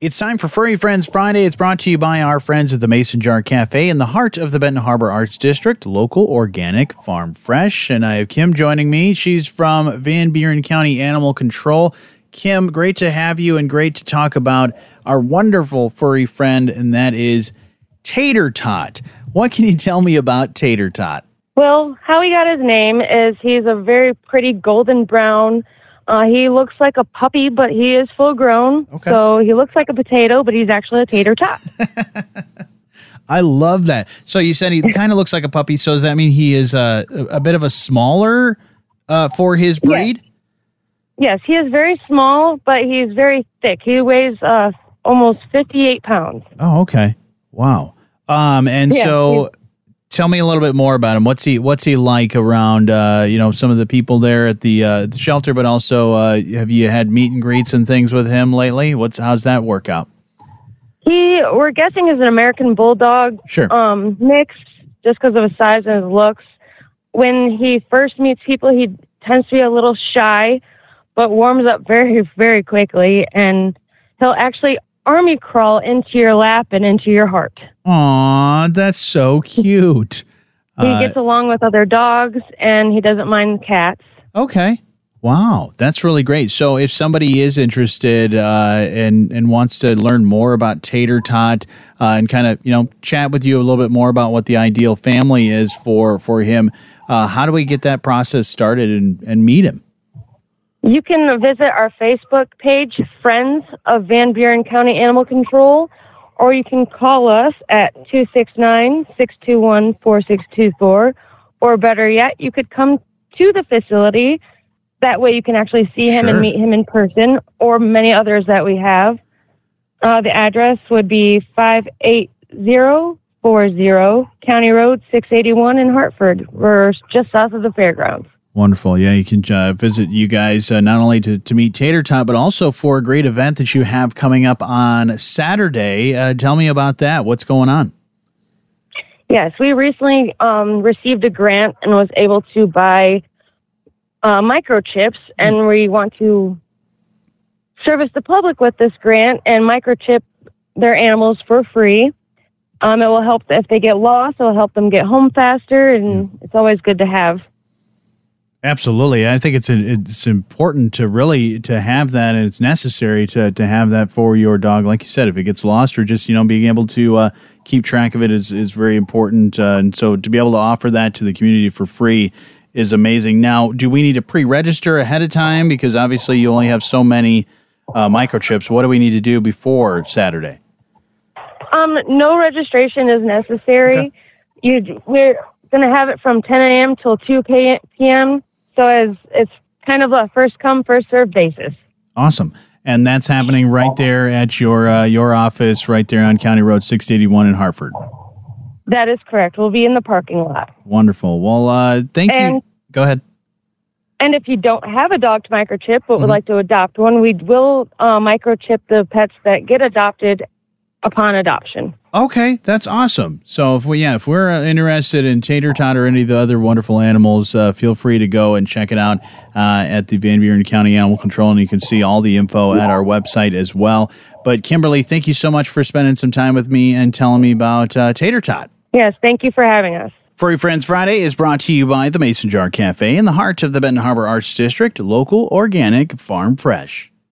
It's time for Furry Friends Friday. It's brought to you by our friends at the Mason Jar Cafe in the heart of the Benton Harbor Arts District, local, organic, farm fresh. And I have Kim joining me. She's from Van Buren County Animal Control. Kim, great to have you and great to talk about our wonderful furry friend, and that is Tater Tot. What can you tell me about Tater Tot? Well, how he got his name is he's a very pretty golden brown uh, he looks like a puppy, but he is full grown. Okay. So he looks like a potato, but he's actually a tater tot. I love that. So you said he kind of looks like a puppy. So does that mean he is uh, a bit of a smaller uh, for his breed? Yes. yes, he is very small, but he's very thick. He weighs uh, almost 58 pounds. Oh, okay. Wow. Um, and Yeah, so tell me a little bit more about him. What's he What's he like around? Uh, you know, some of the people there at the, uh, the shelter, but also uh, have you had meet and greets and things with him lately? What's How's that work out? He, we're guessing, is an American bulldog Sure. um, mix, just because of his size and his looks. When he first meets people, he tends to be a little shy, but warms up very, very quickly, and he'll actually army crawl into your lap and into your heart. Aw, that's so cute. He Uh, gets along with other dogs, and he doesn't mind cats. Okay. Wow, that's really great. So, if somebody is interested uh, and and wants to learn more about Tater Tot uh, and kind of you know chat with you a little bit more about what the ideal family is for for him, uh, how do we get that process started and and meet him? You can visit our Facebook page, Friends of Van Buren County Animal Control, or you can call us at 269 621 4624. Or better yet, you could come to the facility. That way you can actually see him Sure. and meet him in person, or many others that we have. Uh, the address would be 58040 County Road 681 in Hartford. We're just south of the fairgrounds. Wonderful. Yeah, you can uh, visit you guys uh, not only to, to meet Tater Tot, but also for a great event that you have coming up on Saturday. Uh, tell me about that. What's going on? Yes, we recently um, received a grant and was able to buy uh, microchips, and we want to service the public with this grant and microchip their animals for free. Um, it will help if they get lost. It will help them get home faster, and it's always good to have. Absolutely, I think it's it's important to really to have that, and it's necessary to to have that for your dog. Like you said, if it gets lost or just you know being able to uh, keep track of it is is very important. Uh, and so to be able to offer that to the community for free is amazing. Now, do we need to pre-register ahead of time because obviously you only have so many uh, microchips? What do we need to do before Saturday? Um, no registration is necessary. You, we're going to have it from 10 a.m. till 2 p.m. So as it's kind of a first come first served basis. Awesome. And that's happening right there at your uh, your office, right there on County Road 681 in Hartford. That is correct. We'll be in the parking lot. Wonderful. Well, uh, thank you. Go ahead. And if you don't have a dog to microchip but would Mhm. like to adopt one, we will uh, microchip the pets that get adopted upon adoption. Okay, that's awesome. So if we yeah, if we're uh, interested in tater tot or any of the other wonderful animals, uh, feel free to go and check it out uh, at the Van Buren County Animal Control, and you can see all the info at our website as well. But Kimberly, thank you so much for spending some time with me and telling me about uh, tater tot. Yes, thank you for having us. Furry Friends Friday is brought to you by the Mason Jar Cafe in the heart of the Benton Harbor Arts District, local, organic, farm fresh.